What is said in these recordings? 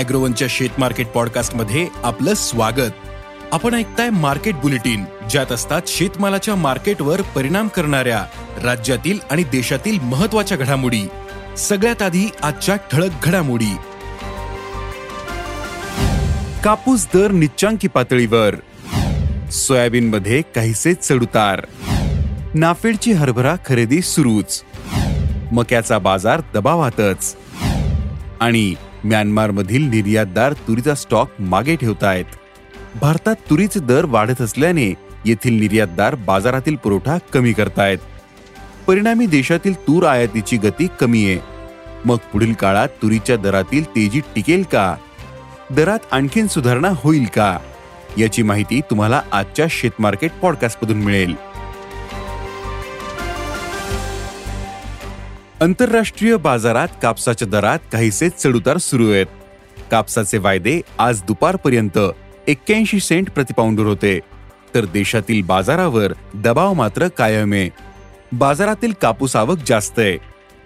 अॅग्रोवनच्या शेत मार्केट पॉडकास्टमध्ये आपलं स्वागत. आपण ऐकताय मार्केट बुलेटिन ज्यात असतात शेतमालाच्या मार्केटवर परिणाम करणाऱ्या राज्यातील आणि देशातील महत्त्वाच्या घडामोडी. सगळ्यात आधी आजच्या ठळक घडामोडी. कापूस दर निच्चांकी पातळीवर. सोयाबीनमध्ये काहीसे चढउतार. नाफेडची हरभरा खरेदी सुरूच. मक्याचा बाजार दबावातच. आणि म्यानमारमधील निर्यातदार तुरीचा स्टॉक मागे ठेवतायत. भारतात तुरीचे दर वाढत असल्याने येथील निर्यातदार बाजारातील पुरवठा कमी करतायत. परिणामी देशातील तूर आयातीची गती कमी आहे. मग पुढील काळात तुरीच्या दरातील तेजी टिकेल का? दरात आणखीन सुधारणा होईल का? याची माहिती तुम्हाला आजच्या शेतमार्केट पॉडकास्टमधून मिळेल. आंतरराष्ट्रीय बाजारात कापसाच्या दरात काहीसे चढउतार सुरू आहेत. कापसाचे वायदे आज दुपारपर्यंत एक्क्याऐंशी सेंट प्रतिपाऊंडवर होते. तर देशातील बाजारावर दबाव मात्र कायम आहे. बाजारातील कापूस आवक जास्त आहे.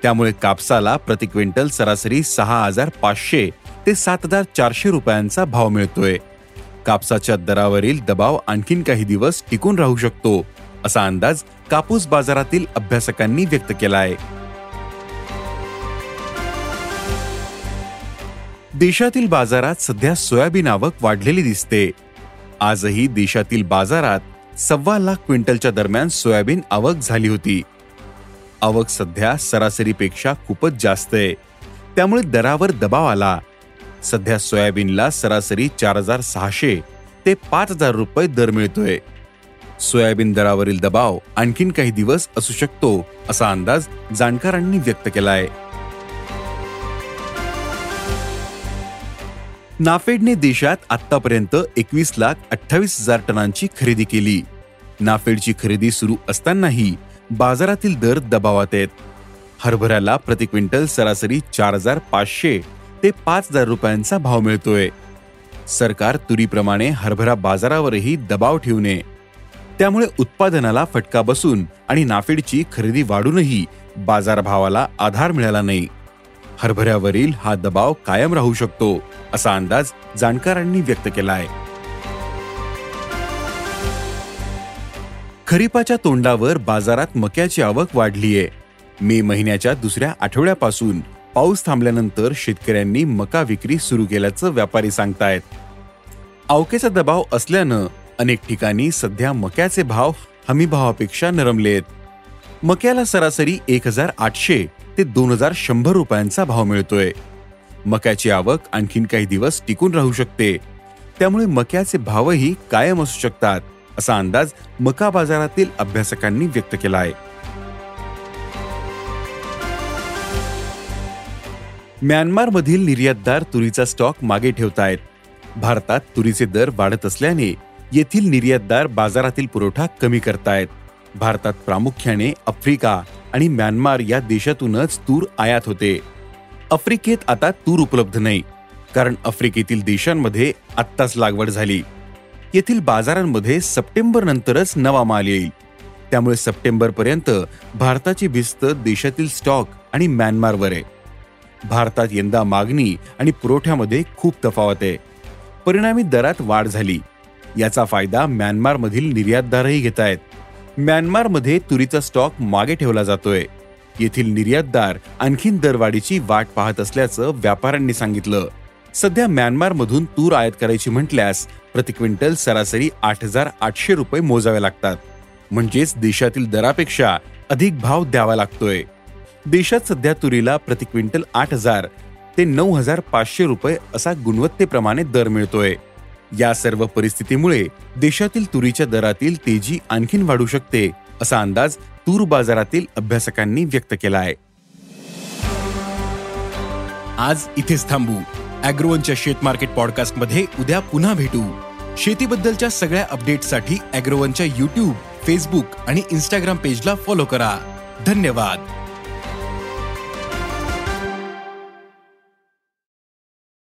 त्यामुळे कापसाला प्रति क्विंटल सरासरी सहा हजार पाचशे ते सात हजार चारशे रुपयांचा भाव मिळतोय. कापसाच्या दरावरील दबाव आणखीन काही दिवस टिकून राहू शकतो असा अंदाज कापूस बाजारातील अभ्यासकांनी व्यक्त केला आहे देशातील बाजारात सध्या सोयाबीन आवक वाढलेली दिसते. आजही देशातील बाजारात सव्वा लाख क्विंटलच्या दरम्यान सोयाबीन आवक झाली होती. आवक सध्या सरासरीपेक्षा खूपच जास्त आहे. त्यामुळे दरावर दबाव आला. सध्या सोयाबीनला सरासरी चार हजार सहाशे ते पाच हजार रुपये दर मिळतोय. सोयाबीन दरावरील दबाव आणखीन काही दिवस असू शकतो असा अंदाज जाणकारांनी व्यक्त केलाय. नाफेडने देशात आतापर्यंत एकवीस लाख अठ्ठावीस हजार टनांची खरेदी केली. नाफेडची खरेदी सुरू असतानाही बाजारातील दर दबावात आहेत. हरभऱ्याला प्रति क्विंटल सरासरी चार हजार पाचशे ते पाच हजार रुपयांचा भाव मिळतोय. सरकार तुरीप्रमाणे हरभरा बाजारावरही दबाव ठेवू नये. त्यामुळे उत्पादनाला फटका बसून आणि नाफेडची खरेदी वाढूनही बाजारभावाला आधार मिळाला नाही. हरभऱ्यावरील हा दबाव कायम राहू शकतो असा अंदाज जाणकारांनी व्यक्त केला आहे खरीपाच्या तोंडावर बाजारात मक्याची आवक वाढलीये. मे महिन्याच्या दुसऱ्या आठवड्यापासून पाऊस थांबल्यानंतर शेतकऱ्यांनी मका विक्री सुरू केल्याचं व्यापारी सांगतायत. अवकेचा दबाव असल्यानं अनेक ठिकाणी सध्या मक्याचे भाव हमीभावापेक्षा नरमले नरमलेत. मक्याला सरासरी एक हजार आठशे ते दोन हजार शंभर रुपयांचा भाव मिळतोय. मक्याची आवक आणखीन काही दिवस टिकून राहू शकते. त्यामुळे मक्याचे भावही कायम असू शकतात असा अंदाज मका बाजारातील अभ्यासकांनी व्यक्त केला आहे म्यानमारमधील निर्यातदार तुरीचा स्टॉक मागे ठेवतायत. भारतात तुरीचे दर वाढत असल्याने येथील निर्यातदार बाजारातील पुरवठा कमी करतायत. भारतात प्रामुख्याने आफ्रिका आणि म्यानमार या देशातूनच तूर आयात होते. आफ्रिकेत आता तूर उपलब्ध नाही कारण आफ्रिकेतील देशांमध्ये आत्ताच लागवड झाली. येथील बाजारांमध्ये सप्टेंबर नंतरच नवा माल येईल. त्यामुळे सप्टेंबर पर्यंत भारताची भिस्त देशातील स्टॉक आणि म्यानमारवर आहे भारतात यंदा मागणी आणि पुरवठ्यामध्ये खूप तफावत आहे. परिणामी दरात वाढ झाली. याचा फायदा म्यानमारमधील निर्यातदारही घेत आहेत म्यानमारमध्ये तुरीचा स्टॉक मागे ठेवला जातोय. येथील निर्यातदार आणखीन दरवाढीची वाट पाहत असल्याचं व्यापाऱ्यांनी सांगितलं. सध्या म्यानमारमधून तूर आयात करायची म्हटल्यास प्रति क्विंटल सरासरी आठ हजार आठशे रुपये मोजावे लागतात. म्हणजेच देशातील दरापेक्षा अधिक भाव द्यावा लागतोय. देशात सध्या तुरीला प्रति क्विंटल आठ हजार ते नऊ हजार पाचशे रुपये असा गुणवत्तेप्रमाणे दर मिळतोय. या सर्व परिस्थितीमुळे देशातील तुरीच्या दरातील तेजी आणखीन वाढू शकते असा अंदाज तूर बाजारातील अभ्यासकांनी व्यक्त केला आहे आज इथेच थांबू. अॅग्रोवनच्या शेत मार्केट पॉडकास्टमध्ये उद्या पुन्हा भेटू. शेतीबद्दलच्या सगळ्या अपडेटसाठी अॅग्रोवनच्या युट्यूब फेसबुक आणि इन्स्टाग्राम पेजला फॉलो करा. धन्यवाद.